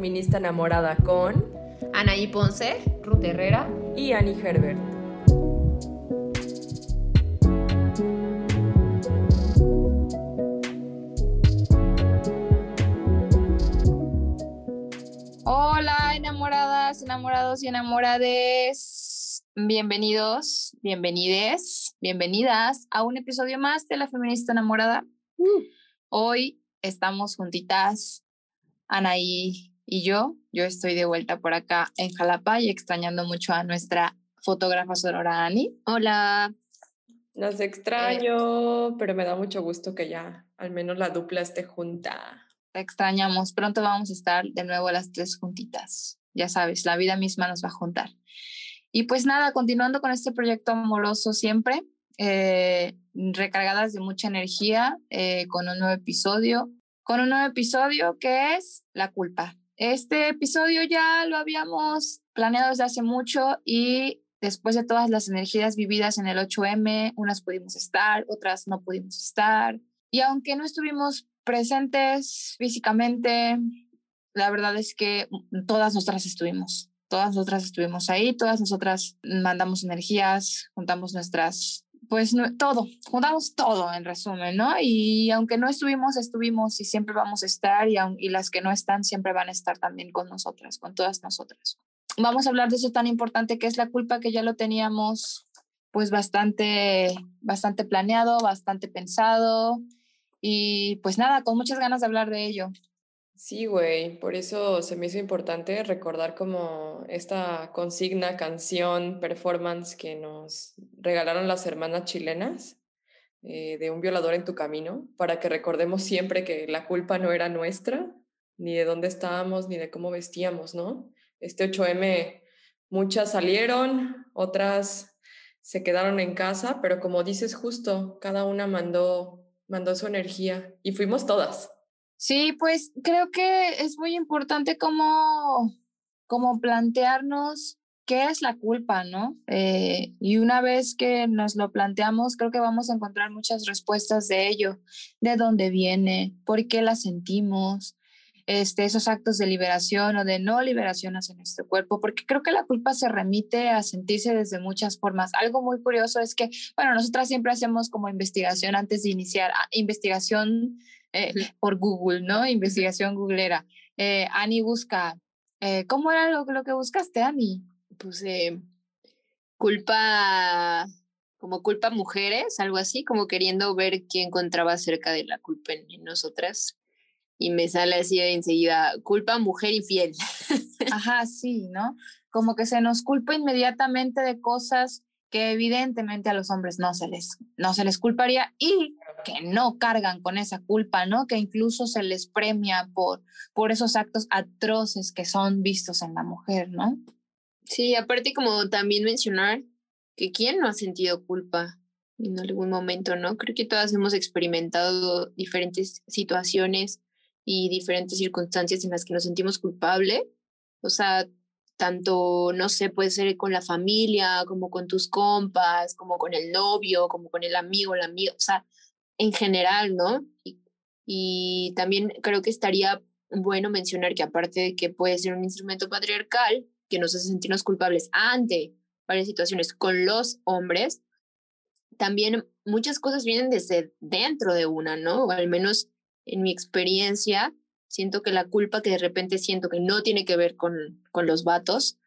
Feminista Enamorada con Anaí Ponce, Ruth Herrera y Annie Herbert. Hola, enamoradas, enamorados y enamorades. Bienvenidos, bienvenides, bienvenidas a un episodio más de La Feminista Enamorada. Uh. Hoy estamos juntitas, Anaí y yo. Yo estoy de vuelta por acá en Jalapa y extrañando mucho a nuestra fotógrafa sonora Ani. Hola. Nos extraño, pero me da mucho gusto que ya al menos la dupla esté junta. Te extrañamos. Pronto vamos a estar de nuevo las tres juntitas. Ya sabes, la vida misma nos va a juntar. Y pues nada, continuando con este proyecto amoroso siempre, eh, recargadas de mucha energía, eh, con un nuevo episodio, con un nuevo episodio que es la culpa. Este episodio ya lo habíamos planeado desde hace mucho y después de todas las energías vividas en el 8M, unas pudimos estar, otras no pudimos estar. Y aunque no estuvimos presentes físicamente, la verdad es que todas nosotras estuvimos. Todas nosotras estuvimos ahí, todas nosotras mandamos energías, juntamos nuestras pues todo, juntamos todo en resumen, ¿no? Y aunque no estuvimos, estuvimos y siempre vamos a estar y, y las que no están siempre van a estar también con nosotras, con todas nosotras. Vamos a hablar de eso tan importante que es la culpa que ya lo teníamos pues bastante, bastante planeado, bastante pensado y pues nada, con muchas ganas de hablar de ello. Sí, güey, por eso se me hizo importante recordar como esta consigna, canción, performance que nos regalaron las hermanas chilenas eh, de un violador en tu camino, para que recordemos siempre que la culpa no era nuestra, ni de dónde estábamos, ni de cómo vestíamos, ¿no? Este 8M, muchas salieron, otras se quedaron en casa, pero como dices justo, cada una mandó, mandó su energía y fuimos todas. Sí, pues creo que es muy importante como, como plantearnos qué es la culpa, ¿no? Eh, y una vez que nos lo planteamos, creo que vamos a encontrar muchas respuestas de ello, de dónde viene, por qué la sentimos, este, esos actos de liberación o de no liberación hacia nuestro cuerpo, porque creo que la culpa se remite a sentirse desde muchas formas. Algo muy curioso es que, bueno, nosotras siempre hacemos como investigación antes de iniciar, ah, investigación eh, por Google, ¿no? Investigación googlera. Eh, Ani busca, eh, ¿cómo era lo, lo, que buscaste, Ani? Pues culpa, como culpa mujeres, algo así, como queriendo ver qué encontraba acerca de la culpa en, nosotras. Y me sale así enseguida, culpa mujer infiel. Ajá, sí, ¿no? Como que se nos culpa inmediatamente de cosas que evidentemente a los hombres no se les, no se les culparía y que no cargan con esa culpa, ¿no? Que incluso se les premia por, por esos actos atroces que son vistos en la mujer, ¿no? Sí, aparte como también mencionar que quién no ha sentido culpa en algún momento, ¿no? Creo que todas hemos experimentado diferentes situaciones y diferentes circunstancias en las que nos sentimos culpable. O sea, tanto, no sé, puede ser con la familia, como con tus compas, como con el novio, como con el amigo, la amiga, o sea, en general, ¿no? Y, también creo que estaría bueno mencionar que aparte de que puede ser un instrumento patriarcal que nos hace sentirnos culpables ante varias situaciones con los hombres, también muchas cosas vienen desde dentro de una, ¿no? O al menos en mi experiencia, siento que la culpa que de repente siento que no tiene que ver con, con los vatos,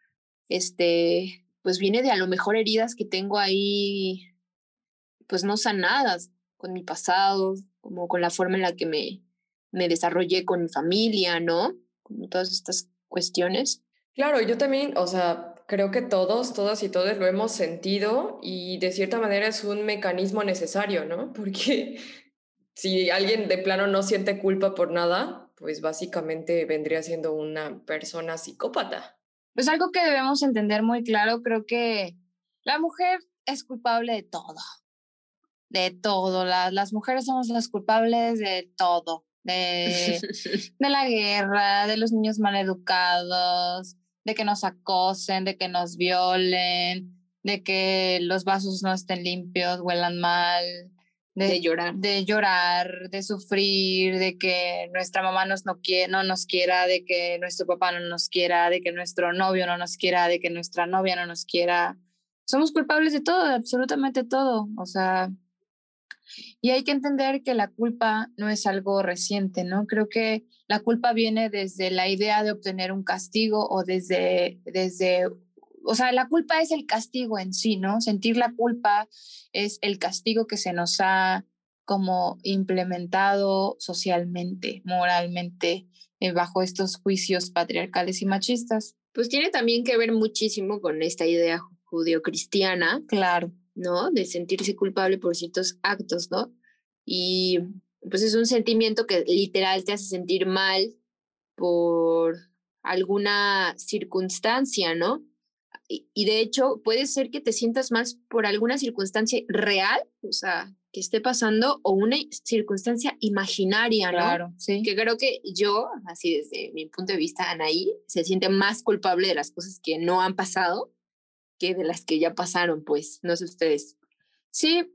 este, pues viene de a lo mejor heridas que tengo ahí, pues no sanadas con mi pasado, como con la forma en la que me, me desarrollé con mi familia, ¿no? Como todas estas cuestiones. Claro, yo también, o sea, creo que todos, todas y todos lo hemos sentido y de cierta manera es un mecanismo necesario, ¿no? Porque si alguien de plano no siente culpa por nada, pues básicamente vendría siendo una persona psicópata. Pues algo que debemos entender muy claro, creo que la mujer es culpable de todo, de todo. las mujeres somos las culpables de todo, de, de la guerra, de los niños mal educados, de que nos acosen, de que nos violen, de que los vasos no estén limpios, huelan mal, de, llorar. De llorar, de sufrir, de que nuestra mamá nos no, quiere, no nos quiera, de que nuestro papá no nos quiera, de que nuestro novio no nos quiera, de que nuestra novia no nos quiera. Somos culpables de todo, de absolutamente todo. O sea, y hay que entender que la culpa no es algo reciente, ¿no? Creo que la culpa viene desde la idea de obtener un castigo o desde, desde o sea, la culpa es el castigo en sí, ¿no? Sentir la culpa es el castigo que se nos ha como implementado socialmente, moralmente, eh, bajo estos juicios patriarcales y machistas. Pues tiene también que ver muchísimo con esta idea judio-cristiana. Claro. ¿No? De sentirse culpable por ciertos actos, ¿no? Y pues es un sentimiento que literal te hace sentir mal por alguna circunstancia, ¿no? Y, de hecho puede ser que te sientas más por alguna circunstancia real, o sea, que esté pasando, o una circunstancia imaginaria, ¿no? Claro, sí. Que creo que yo, así desde mi punto de vista, Anaí, se siente más culpable de las cosas que no han pasado que de las que ya pasaron, pues, no sé ustedes. Sí,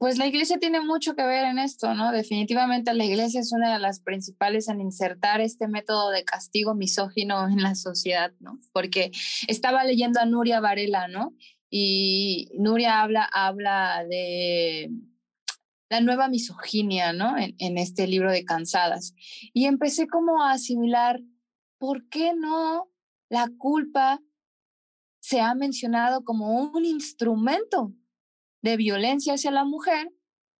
pues la iglesia tiene mucho que ver en esto, ¿no? Definitivamente la iglesia es una de las principales en insertar este método de castigo misógino en la sociedad, ¿no? Porque estaba leyendo a Nuria Varela, ¿no? Y Nuria habla, habla de la nueva misoginia, ¿no? En, en este libro de Cansadas. Y empecé como a asimilar, ¿por qué no la culpa se ha mencionado como un instrumento de violencia hacia la mujer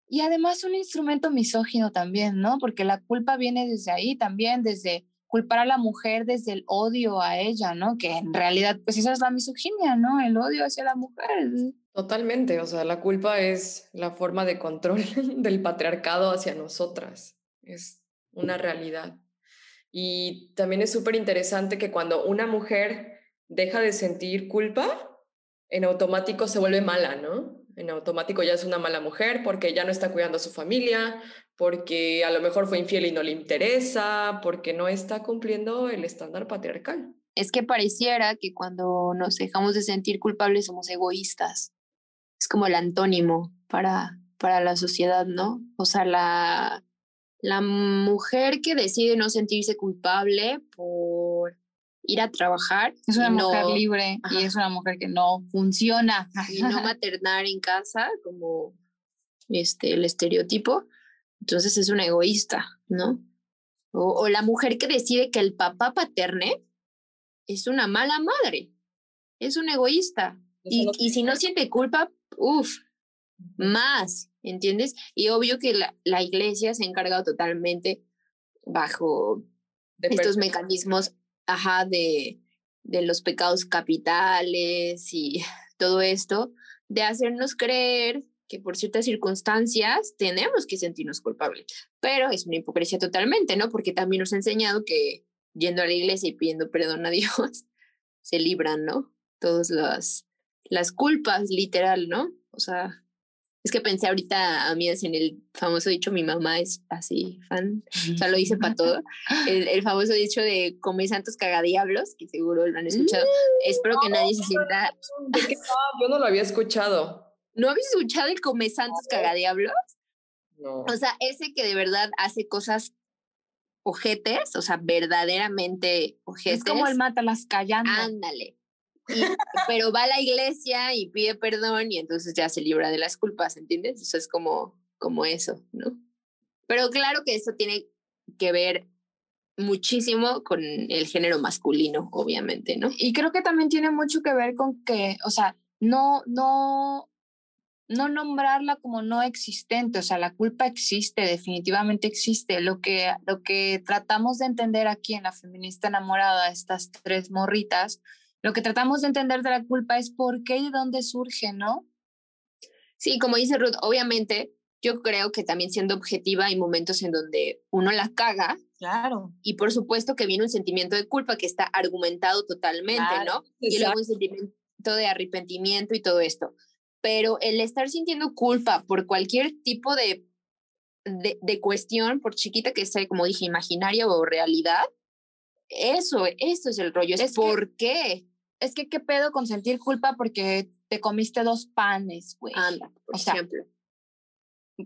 y además un instrumento misógino también, ¿no? Porque la culpa viene desde ahí también, desde culpar a la mujer desde el odio a ella, ¿no? Que en realidad, pues esa es la misoginia, ¿no? El odio hacia la mujer. Totalmente, o sea, la culpa es la forma de control del patriarcado hacia nosotras, es una realidad. Y también es súper interesante que cuando una mujer deja de sentir culpa, en automático se vuelve mala, ¿no? En automático ya es una mala mujer porque ya no está cuidando a su familia, porque a lo mejor fue infiel y no le interesa, porque no está cumpliendo el estándar patriarcal. Es que pareciera que cuando nos dejamos de sentir culpables somos egoístas. Es como el antónimo para, para la sociedad, ¿no? O sea, la, la mujer que decide no sentirse culpable por ir a trabajar. Es una mujer libre y es una mujer que no funciona. Y no maternar en casa, como este, el estereotipo. Entonces es una egoísta, ¿no? O, la mujer que decide que el papá paterne es una mala madre, es un egoísta. Y, y, si no siente culpa, uff, más, ¿entiendes? Y obvio que la, la iglesia se ha encargado totalmente bajo estos mecanismos de, los pecados capitales y todo esto, de hacernos creer que por ciertas circunstancias tenemos que sentirnos culpables. Pero es una hipocresía totalmente, ¿no? Porque también nos ha enseñado que yendo a la iglesia y pidiendo perdón a Dios, se libran, ¿no? Todas las, las culpas, literal, ¿no? O sea, es que pensé ahorita a mí es en el famoso dicho, mi mamá es así fan, o sea, lo dice para todo. El, el, famoso dicho de come santos cagadiablos, que seguro lo han escuchado. Espero que nadie se sienta. yo no lo había escuchado. ¿No habéis escuchado el come santos cagadiablos? No. O sea, ese que de verdad hace cosas ojetes, o sea, verdaderamente ojetes. Es como el mata las callando. Ándale pero va a la iglesia y pide perdón y entonces ya se libra de las culpas, ¿entiendes? Eso es como, como eso, ¿no? Pero claro que eso tiene que ver muchísimo con el género masculino, obviamente, ¿no? Y creo que también tiene mucho que ver con que, o sea, no, no, no nombrarla como no existente, o sea, la culpa existe, definitivamente existe. Lo que, lo que tratamos de entender aquí en la feminista enamorada, estas tres morritas, lo que tratamos de entender de la culpa es por qué y dónde surge, ¿no? Sí, como dice Ruth, obviamente yo creo que también siendo objetiva hay momentos en donde uno la caga. Claro. Y por supuesto que viene un sentimiento de culpa que está argumentado totalmente, ¿no? Y luego un sentimiento de arrepentimiento y todo esto. Pero el estar sintiendo culpa por cualquier tipo de, de, de cuestión, por chiquita que sea, como dije, imaginaria o realidad, eso, eso es el rollo. Es, por qué es que qué pedo con sentir culpa porque te comiste dos panes, güey. Anda, por ejemplo.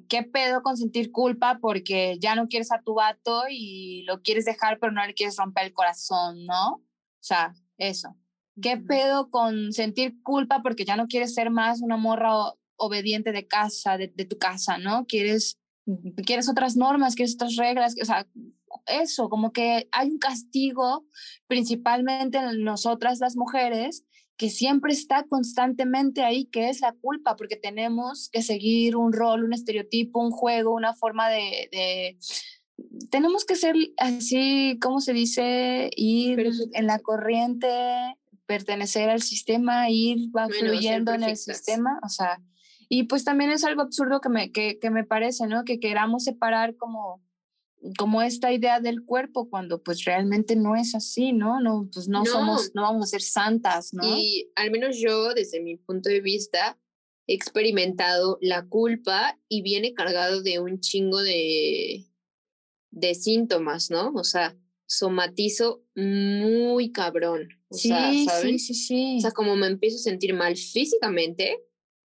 ¿qué pedo con sentir culpa porque ya no quieres a tu vato y lo quieres dejar, pero no le quieres romper el corazón, ¿no? O sea, eso. ¿Qué pedo con sentir culpa porque ya no quieres ser más una morra obediente de casa, de, de tu casa, ¿no? Quieres, quieres otras normas, quieres otras reglas, o sea, eso, como que hay un castigo principalmente en nosotras las mujeres que siempre está constantemente ahí, que es la culpa, porque tenemos que seguir un rol, un estereotipo, un juego, una forma de... tenemos que ser así, ¿cómo se dice? Ir en la corriente, pertenecer al sistema, ir va fluyendo en el sistema, o sea, y pues también es algo absurdo que me, que, que me parece, ¿no? Que queramos separar como como esta idea del cuerpo cuando pues realmente no es así, ¿no? No, pues no, somos, no vamos a ser santas, ¿no? Y al menos yo, desde mi punto de vista, he experimentado la culpa y viene cargado de un chingo de, de síntomas, ¿no? O sea, somatizo muy cabrón. O sí, sea, sí, sí, sí. O sea, como me empiezo a sentir mal físicamente,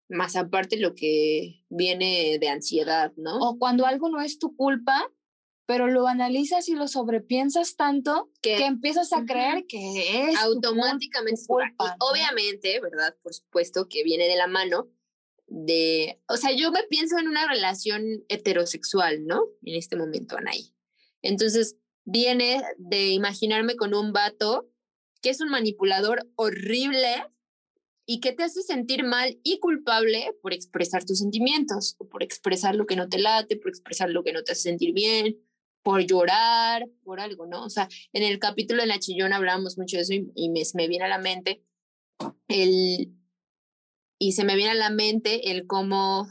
más aparte lo que viene de ansiedad, ¿no? O cuando algo no es tu culpa, pero lo analizas y lo sobrepiensas tanto que, empiezas a creer que es automáticamente culpa, obviamente, ¿verdad? Por supuesto que viene de la mano de, o sea, yo me pienso en una relación heterosexual, ¿no? En este momento, Anaí. Entonces, viene de imaginarme con un vato que es un manipulador horrible y que te hace sentir mal y culpable por expresar tus sentimientos, o por expresar lo que no te late, por expresar lo que no te hace sentir bien, por llorar, por algo, ¿no? O sea, en el capítulo de La Chillona hablábamos mucho de eso y, me, me, viene a la mente el, y se me viene a la mente el cómo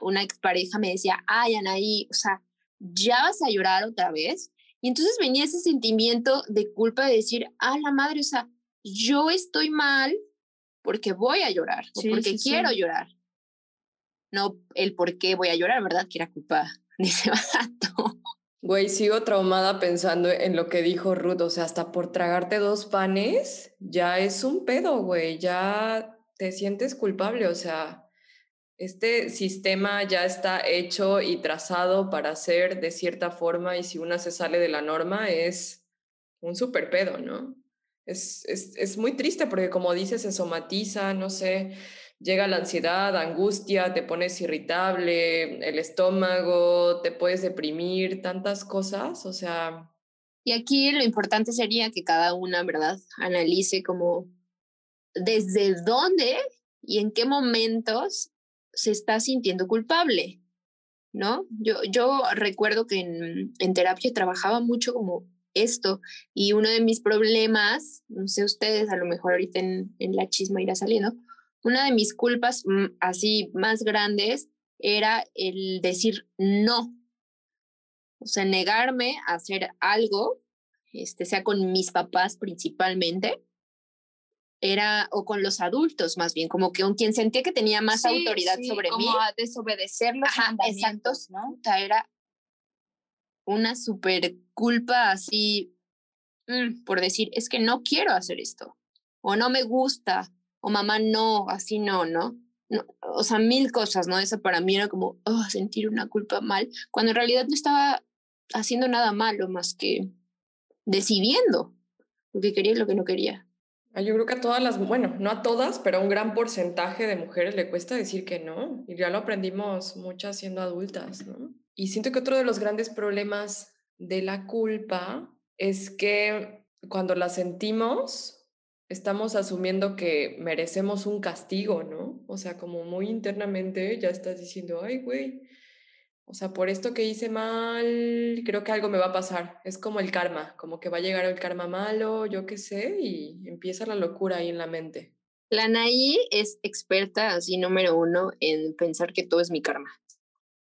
una expareja me decía, ay, Anaí, o sea, ¿ya vas a llorar otra vez? Y entonces venía ese sentimiento de culpa de decir, ah, la madre, o sea, yo estoy mal porque voy a llorar o porque quiero llorar. No el por qué voy a llorar, ¿verdad? Que era culpa de ese vato. Güey, sigo traumada pensando en lo que dijo Ruth, o sea, hasta por tragarte dos panes ya es un pedo, güey, ya te sientes culpable, o sea, este sistema ya está hecho y trazado para ser de cierta forma y si una se sale de la norma es un super pedo, ¿no? Es, es, es muy triste porque como dices, se somatiza, no sé, llega la ansiedad, angustia, te pones irritable, el estómago, te puedes deprimir, tantas cosas, o sea... Y aquí lo importante sería que cada una, ¿verdad?, analice como desde dónde y en qué momentos se está sintiendo culpable, ¿no? Yo, yo recuerdo que en, terapia trabajaba mucho como esto y uno de mis problemas, no sé ustedes, a lo mejor ahorita en, en la chisma irá saliendo, una de mis culpas mm, así más grandes era el decir no. O sea, negarme a hacer algo, este, sea con mis papás principalmente, era, o con los adultos más bien, como que con quien sentía que tenía más autoridad sobre mí. Como a desobedecer los Ajá, ¿no? O sea, era una super culpa así, mm, por decir, es que no quiero hacer esto, o no me gusta, o mamá no, así no, ¿no? no o sea, mil cosas, ¿no? Eso para mí era como oh, sentir una culpa mal, cuando en realidad no estaba haciendo nada malo más que decidiendo lo que quería y lo que no quería. Ah, yo creo que a todas las, bueno, no a todas, pero a un gran porcentaje de mujeres le cuesta decir que no. Y ya lo aprendimos muchas siendo adultas, ¿no? Y siento que otro de los grandes problemas de la culpa es que cuando la sentimos, estamos asumiendo que merecemos un castigo, ¿no? O sea, como muy internamente ya estás diciendo, ay, güey, o sea, por esto que hice mal, creo que algo me va a pasar. Es como el karma, como que va a llegar el karma malo, yo qué sé, y empieza la locura ahí en la mente. La Naí es experta, así número uno, en pensar que todo es mi karma.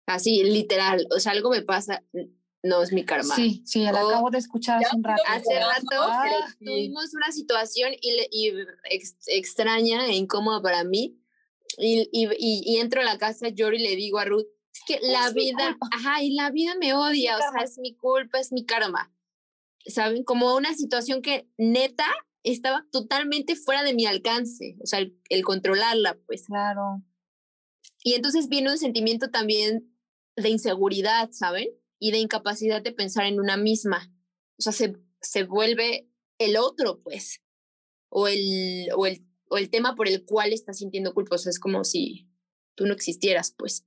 Así, literal, o sea, algo me pasa, no es mi karma. Sí, sí, la acabo de escuchar hace un rato. Hace rato tuvimos una situación y, extraña e incómoda para mí. Y, y, entro a la casa, lloro y le digo a Ruth, es que la vida, ajá, y la vida me odia, o sea, es mi culpa, es mi karma. ¿Saben? Como una situación que neta estaba totalmente fuera de mi alcance, o sea, el controlarla, pues. Claro. Y entonces viene un sentimiento también de inseguridad, ¿saben? Y de incapacidad de pensar en una misma. O sea, se, se vuelve el otro, pues, o el, o, el, o el tema por el cual estás sintiendo culpa. O sea, es como si tú no existieras, pues.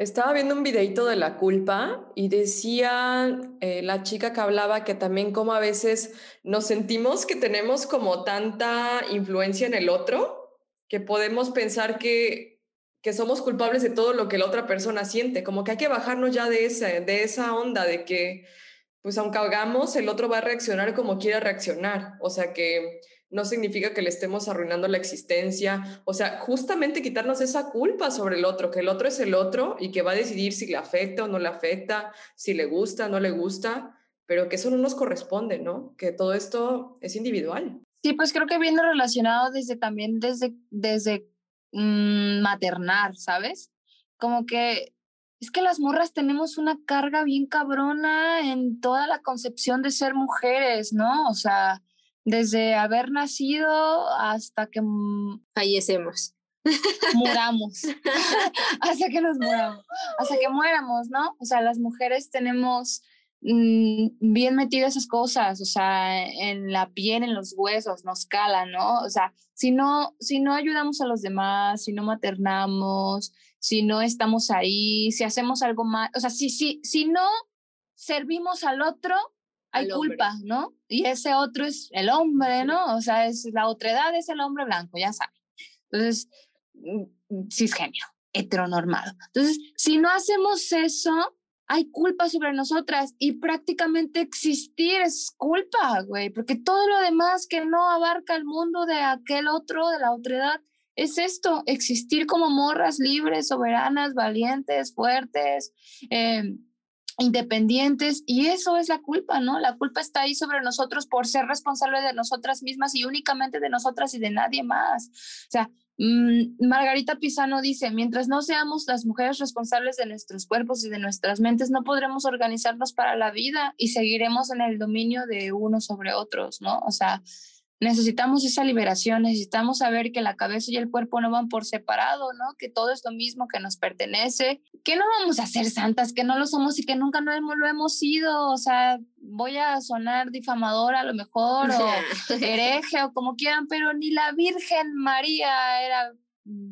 Estaba viendo un videito de la culpa y decía eh, la chica que hablaba que también como a veces nos sentimos que tenemos como tanta influencia en el otro que podemos pensar que, que somos culpables de todo lo que la otra persona siente, como que hay que bajarnos ya de esa, de esa onda de que pues aunque hagamos, el otro va a reaccionar como quiera reaccionar. O sea que no significa que le estemos arruinando la existencia. O sea, justamente quitarnos esa culpa sobre el otro, que el otro es el otro y que va a decidir si le afecta o no le afecta, si le gusta o no le gusta, pero que eso no nos corresponde, ¿no? Que todo esto es individual. Sí, pues creo que viene relacionado desde también desde, desde mm, maternar, ¿sabes? Como que es que las morras tenemos una carga bien cabrona en toda la concepción de ser mujeres, ¿no? O sea, desde haber nacido hasta que fallecemos. Muramos, hasta que nos muramos, hasta que muéramos, ¿no? O sea, las mujeres tenemos bien metidas esas cosas, o sea, en la piel, en los huesos, nos calan, ¿no? O sea, si no, si no ayudamos a los demás, si no maternamos, si no estamos ahí, si hacemos algo mal, o sea, si, si, si no servimos al otro, hay culpa, ¿no? Y ese otro es el hombre, ¿no? O sea, es la otra edad es el hombre blanco, ya saben. Entonces, mm, mm, cisgenio, heteronormado. Entonces, si no hacemos eso, hay culpa sobre nosotras y prácticamente existir es culpa, güey, porque todo lo demás que no abarca el mundo de aquel otro, de la otra edad, es esto, existir como morras libres, soberanas, valientes, fuertes, eh, independientes y eso es la culpa, ¿no? La culpa está ahí sobre nosotros por ser responsables de nosotras mismas y únicamente de nosotras y de nadie más. O sea, Margarita Pisano dice, mientras no seamos las mujeres responsables de nuestros cuerpos y de nuestras mentes, no podremos organizarnos para la vida y seguiremos en el dominio de unos sobre otros, ¿no? O sea, necesitamos esa liberación, necesitamos saber que la cabeza y el cuerpo no van por separado, ¿no? Que todo es lo mismo, que nos pertenece, que no vamos a ser santas, que no lo somos y que nunca no lo hemos sido, o sea, voy a sonar difamadora a lo mejor, o hereje, o como quieran, pero ni la Virgen María era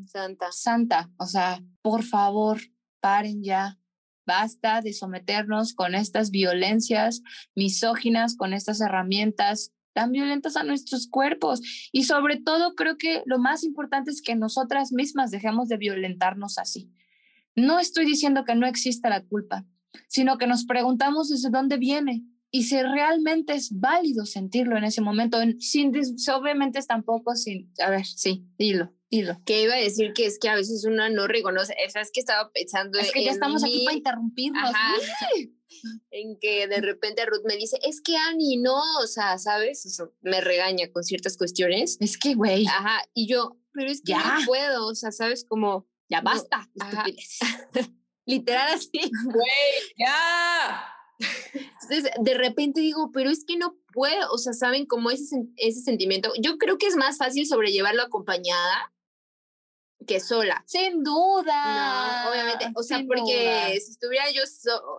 santa. Santa, o sea, por favor, paren ya. Basta de someternos con estas violencias misóginas, con estas herramientas tan violentas a nuestros cuerpos. Y sobre todo, creo que lo más importante es que nosotras mismas dejemos de violentarnos así. No estoy diciendo que no exista la culpa, sino que nos preguntamos desde dónde viene y si realmente es válido sentirlo en ese momento, sin, obviamente tampoco sin, a ver, sí, dilo, dilo. Que iba a decir que es que a veces una no reconoce, es que estaba pensando Es que ya estamos aquí para interrumpirnos en que de repente Ruth me dice, es que Ani, no, o sea, ¿sabes? me regaña con ciertas cuestiones. Es que, güey. Ajá, y yo, pero es que ya. no puedo, o sea, ¿sabes? Como, ya basta, Literal así. Güey, ya. Entonces, de repente digo, pero es que no puedo, o sea, ¿saben cómo ese, ese sentimiento? Yo creo que es más fácil sobrellevarlo acompañada que sola. Sin duda. No, obviamente. O sea, porque si estuviera yo,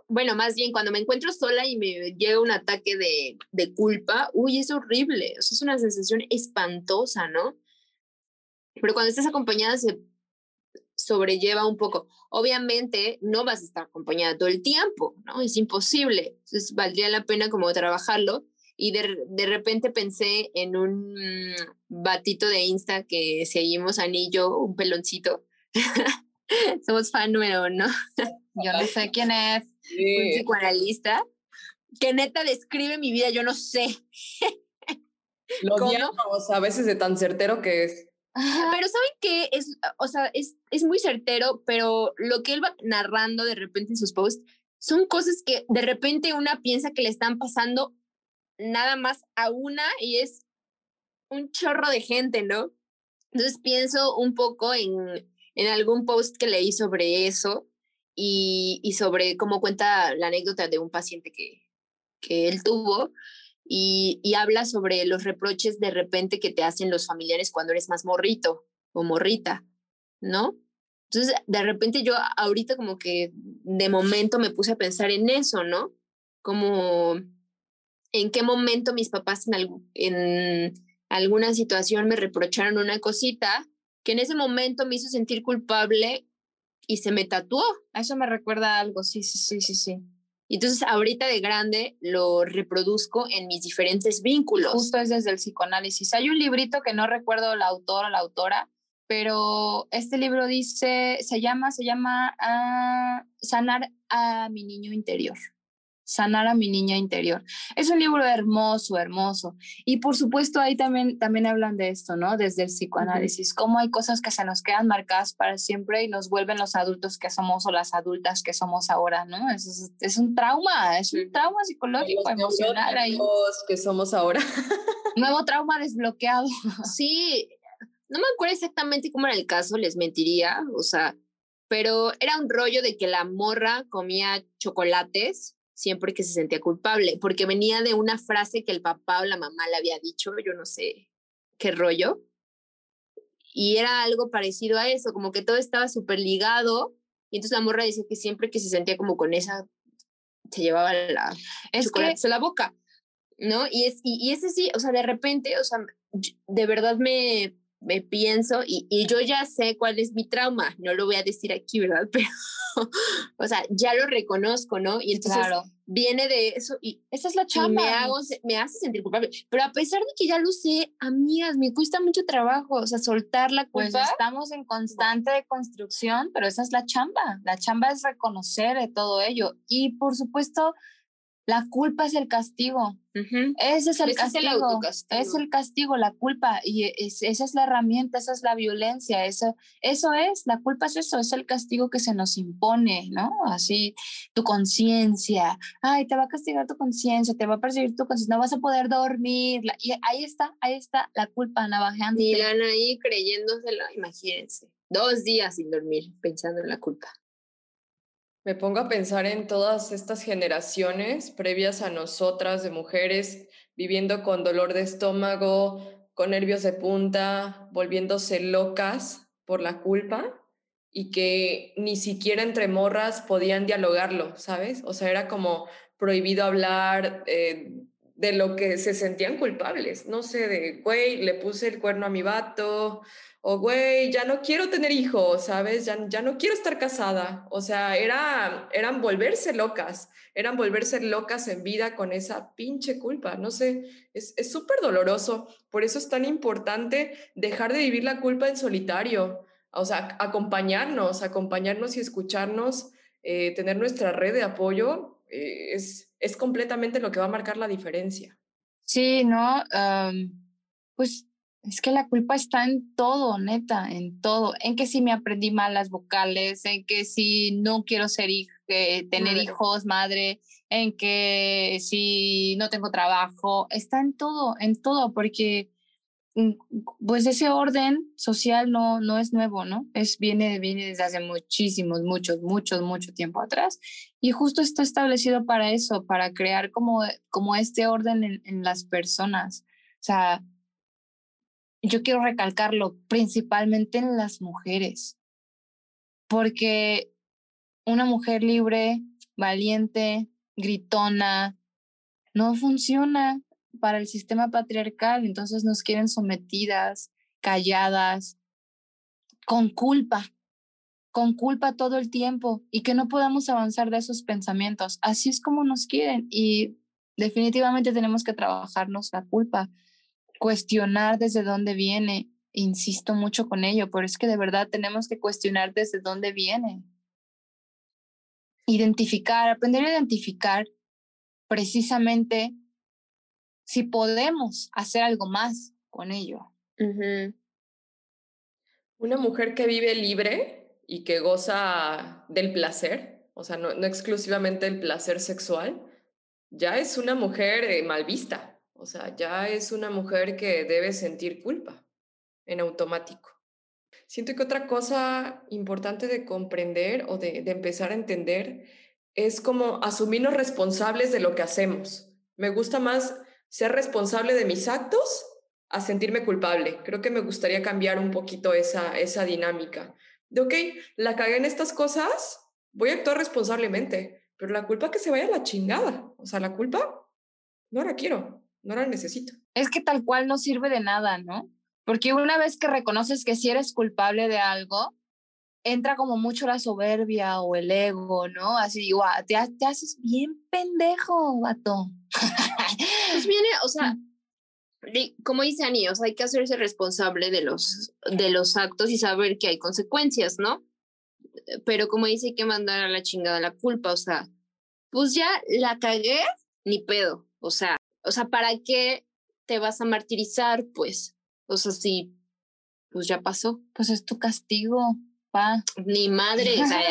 bueno, más bien cuando me encuentro sola y me llega un ataque de, de, culpa, uy, es horrible. O sea, es una sensación espantosa, ¿no? Pero cuando estás acompañada se sobrelleva un poco. Obviamente no vas a estar acompañada todo el tiempo, ¿no? Es imposible. Entonces valdría la pena como trabajarlo y de, de, repente pensé en un batito de Insta que seguimos, Anillo, un peloncito. Somos fan número uno. yo no sé quién es. Un psicoanalista que neta describe mi vida, yo no sé. Lo odiamos a veces de tan certero que es. Pero ¿saben qué? Es, o sea, es, es muy certero, pero lo que él va narrando de repente en sus posts son cosas que de repente una piensa que le están pasando nada más a una y es un chorro de gente, ¿no? Entonces pienso un poco en, en algún post que leí sobre eso y, y, sobre cómo cuenta la anécdota de un paciente que, que él tuvo y, y habla sobre los reproches de repente que te hacen los familiares cuando eres más morrito o morrita, ¿no? Entonces, de repente yo ahorita como que de momento me puse a pensar en eso, ¿no? Como en qué momento mis papás en, en alguna situación me reprocharon una cosita que en ese momento me hizo sentir culpable y se me tatuó. Eso me recuerda algo, sí, sí, sí, sí, sí. Entonces ahorita de grande lo reproduzco en mis diferentes vínculos. Justo es desde el psicoanálisis. Hay un librito que no recuerdo el autor o la autora, pero este libro dice, se llama, se llama ah, Sanar a mi niño interior sanar a mi niña interior. Es un libro hermoso, hermoso. Y por supuesto ahí también, también hablan de esto, ¿no? Desde el psicoanálisis, cómo hay cosas que se nos quedan marcadas para siempre y nos vuelven los adultos que somos o las adultas que somos ahora, ¿no? Es, es, un trauma, es un trauma psicológico, emocional ahí. que somos ahora. Nuevo trauma desbloqueado. Sí, no me acuerdo exactamente cómo era el caso, les mentiría, o sea, pero era un rollo de que la morra comía chocolates siempre que se sentía culpable, porque venía de una frase que el papá o la mamá le había dicho, yo no sé qué rollo, y era algo parecido a eso, como que todo estaba súper ligado, y entonces la morra decía que siempre que se sentía como con esa, se llevaba la es que... a la boca, ¿no? Y, es, y, y ese sí, o sea, de repente, o sea, de verdad me, me pienso y, y, yo ya sé cuál es mi trauma, no lo voy a decir aquí, ¿verdad? Pero, o sea, ya lo reconozco, ¿no? Y entonces viene de eso y esa es la chamba. Me, hago, me hace sentir culpable. Pero a pesar de que ya lo sé, amigas, me cuesta mucho trabajo, o sea, soltar la pues culpa. Pues estamos en constante construcción, pero esa es la chamba. La chamba es reconocer todo ello. Y por supuesto, la culpa es el castigo. Ese es el castigo. Es el, castigo, la culpa. Y esa es la herramienta, esa es la violencia. Eso, eso es, la culpa es eso, es el castigo que se nos impone, ¿no? Así, tu conciencia. Ay, te va a castigar tu conciencia, te va a perseguir tu conciencia, no vas a poder dormir. Y ahí está, ahí está la culpa navajeando. Y ahí creyéndoselo, imagínense. Dos días sin dormir pensando en la culpa. Me pongo a pensar en todas estas generaciones previas a nosotras de mujeres viviendo con dolor de estómago, con nervios de punta, volviéndose locas por la culpa y que ni siquiera entre morras podían dialogarlo, ¿sabes? O sea, era como prohibido hablar eh, de lo que se sentían culpables, no sé, de, güey, le puse el cuerno a mi vato, o güey, ya no quiero tener hijos, ¿sabes? Ya, ya no quiero estar casada. O sea, era, eran volverse locas, eran volverse locas en vida con esa pinche culpa. No sé, es súper doloroso. Por eso es tan importante dejar de vivir la culpa en solitario. O sea, acompañarnos, acompañarnos y escucharnos, eh, tener nuestra red de apoyo, eh, es, es completamente lo que va a marcar la diferencia. Sí, ¿no? pues es que la culpa está en todo, neta, en todo. En que si me aprendí mal las vocales, en que si no quiero ser eh, tener hijos, madre, en que si no tengo trabajo, está en todo, en todo, porque pues ese orden social no, no es nuevo, ¿no? Es, viene, viene desde hace muchísimos, muchos, muchos, mucho tiempo atrás. Y justo está establecido para eso, para crear como, como este orden en, en las personas. O sea, yo quiero recalcarlo principalmente en las mujeres, porque una mujer libre, valiente, gritona, no funciona para el sistema patriarcal, entonces nos quieren sometidas, calladas, con culpa, con culpa todo el tiempo y que no podamos avanzar de esos pensamientos. Así es como nos quieren y definitivamente tenemos que trabajarnos la culpa cuestionar desde dónde viene. Insisto mucho con ello, pero es que de verdad tenemos que cuestionar desde dónde viene. Identificar, aprender a identificar precisamente si podemos hacer algo más con ello. Una mujer que vive libre y que goza del placer, o sea, no, no exclusivamente el placer sexual, ya es una mujer eh, mal vista. O sea, ya es una mujer que debe sentir culpa en automático. Siento que otra cosa importante de comprender o de, empezar a entender es como asumirnos responsables de lo que hacemos. Me gusta más ser responsable de mis actos a sentirme culpable. Creo que me gustaría cambiar un poquito esa, esa dinámica, de, ok, la cagué en estas cosas, voy a actuar responsablemente, pero la culpa que se vaya a la chingada. O sea, la culpa no la quiero, no la necesito. Es que tal cual no sirve de nada, ¿no? Porque una vez que reconoces que si eres culpable de algo, entra como mucho la soberbia o el ego, ¿no? Así, digo, te, te haces bien pendejo, vato. Pues viene, o sea, como dice Ani, o sea, hay que hacerse responsable de los, de los actos y saber que hay consecuencias, ¿no? Pero como dice, hay que mandar a la chingada la culpa, o sea, pues ya la cagué, ni pedo, o sea, o sea, ¿para qué te vas a martirizar? Pues, o sea, si, pues ya pasó. Pues es tu castigo, pa. Ni madre, o sea,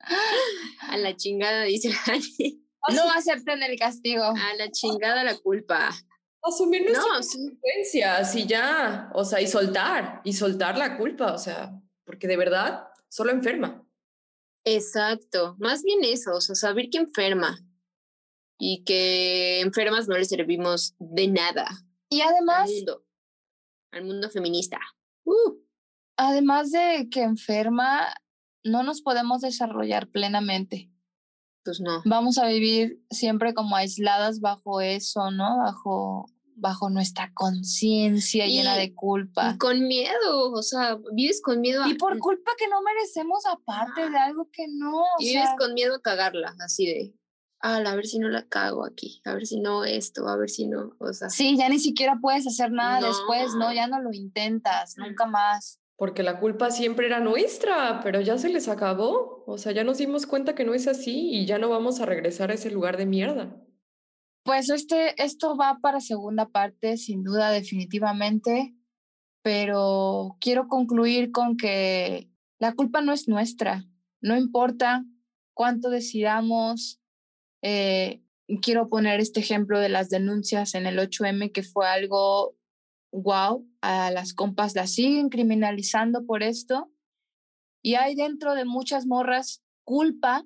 a la chingada, dice Ani. No acepten el castigo. A la chingada la culpa. Asumir nuestras consecuencias y ya, o sea, y soltar, y soltar la culpa, o sea, porque de verdad solo enferma. Exacto, más bien eso, o sea, saber que enferma y que enfermas no le servimos de nada. Y además... Al mundo, al mundo feminista. Uh. Además de que enferma, no nos podemos desarrollar plenamente. Pues no. Vamos a vivir siempre como aisladas bajo eso, ¿no? Bajo, bajo nuestra conciencia llena de culpa. Y con miedo, o sea, vives con miedo. A... Y por culpa que no merecemos aparte de algo que no. Y vives con miedo a cagarla, así de, ah, a ver si no la cago aquí, a ver si no esto, a ver si no, o sea. Sí, ya ni siquiera puedes hacer nada después, ¿no? Ya no lo intentas, nunca más porque la culpa siempre era nuestra, pero ya se les acabó. O sea, ya nos dimos cuenta que no es así y ya no vamos a regresar a ese lugar de mierda. Pues este, esto va para segunda parte, sin duda, definitivamente, pero quiero concluir con que la culpa no es nuestra, no importa cuánto decidamos. Eh, quiero poner este ejemplo de las denuncias en el 8M, que fue algo wow, a las compas las siguen criminalizando por esto. Y hay dentro de muchas morras culpa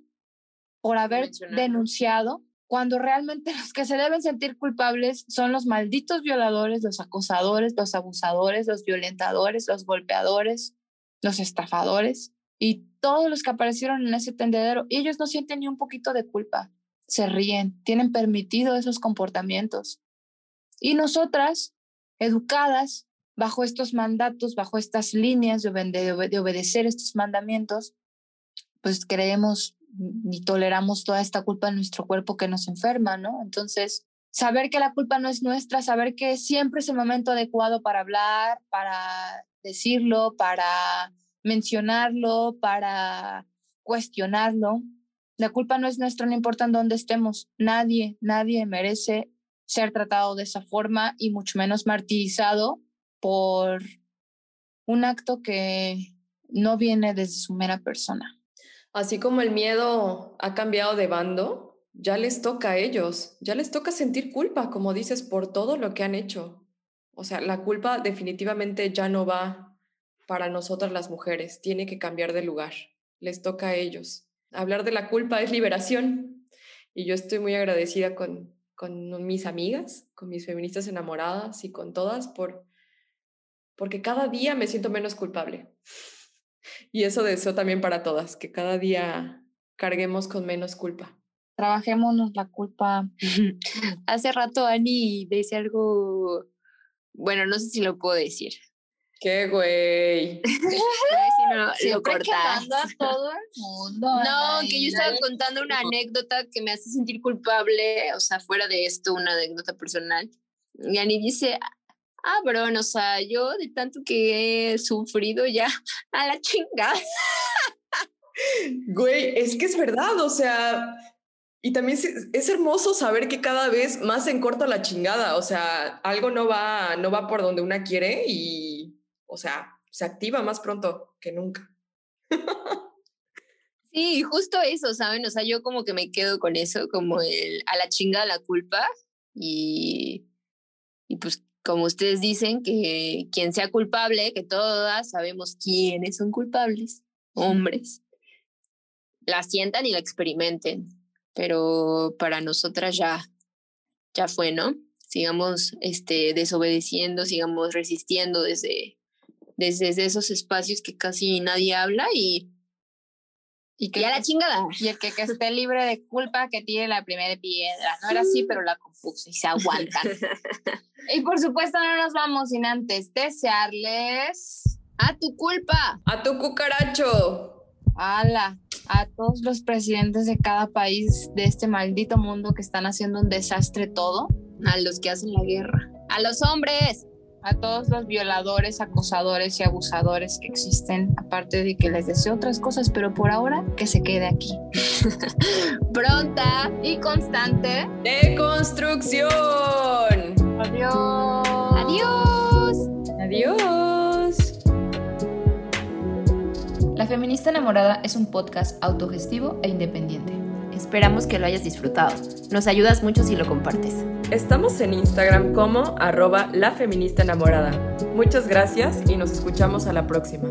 por haber denunciado, cuando realmente los que se deben sentir culpables son los malditos violadores, los acosadores, los abusadores, los violentadores, los golpeadores, los estafadores y todos los que aparecieron en ese tendedero. Y ellos no sienten ni un poquito de culpa, se ríen, tienen permitido esos comportamientos. Y nosotras, educadas bajo estos mandatos, bajo estas líneas de, de, obedecer estos mandamientos, pues creemos y toleramos toda esta culpa en nuestro cuerpo que nos enferma, ¿no? Entonces, saber que la culpa no es nuestra, saber que siempre es el momento adecuado para hablar, para decirlo, para mencionarlo, para cuestionarlo. La culpa no es nuestra, no importa en dónde estemos. Nadie, nadie merece ser tratado de esa forma y mucho menos martirizado por un acto que no viene desde su mera persona. Así como el miedo ha cambiado de bando, ya les toca a ellos, ya les toca sentir culpa, como dices, por todo lo que han hecho. O sea, la culpa definitivamente ya no va para nosotras las mujeres, tiene que cambiar de lugar, les toca a ellos. Hablar de la culpa es liberación y yo estoy muy agradecida con, con mis amigas, con mis feministas enamoradas y con todas, por, porque cada día me siento menos culpable. Y eso deseo también para todas, que cada día carguemos con menos culpa. Trabajémonos la culpa. Hace rato Ani dice algo, bueno, no sé si lo puedo decir, ¿Qué güey? no, lo cortas. a todo el mundo. No, que yo estaba contando una anécdota que me hace sentir culpable, o sea, fuera de esto, una anécdota personal. Y Ani dice, ah, bro, o sea, yo de tanto que he sufrido ya, a la chingada. Güey, es que es verdad, o sea, y también es, hermoso saber que cada vez más se encorta la chingada, o sea, algo no va, no va por donde una quiere y o sea, se activa más pronto que nunca. Sí, justo eso, ¿saben? O sea, yo como que me quedo con eso, como el a la chinga la culpa y, y pues como ustedes dicen, que quien sea culpable, que todas sabemos quiénes son culpables, hombres, la sientan y la experimenten, pero para nosotras ya, ya fue, ¿no? Sigamos este, desobedeciendo, sigamos resistiendo desde, desde esos espacios que casi nadie habla y, y que a la chingada. Y el que, que, esté libre de culpa, que tire la primera piedra. No era así, pero la compuso y se aguantan. y por supuesto, no nos vamos sin antes desearles. A tu culpa. A tu cucaracho. ¡Hala! a todos los presidentes de cada país de este maldito mundo que están haciendo un desastre todo. A los que hacen la guerra. A los hombres. A todos los violadores, acosadores y abusadores que existen, aparte de que les deseo otras cosas, pero por ahora que se quede aquí. Pronta y constante. De construcción. Adiós. Adiós. Adiós. La Feminista Enamorada es un podcast autogestivo e independiente. Esperamos que lo hayas disfrutado. Nos ayudas mucho si lo compartes. Estamos en Instagram como arroba la feminista enamorada. Muchas gracias y nos escuchamos a la próxima.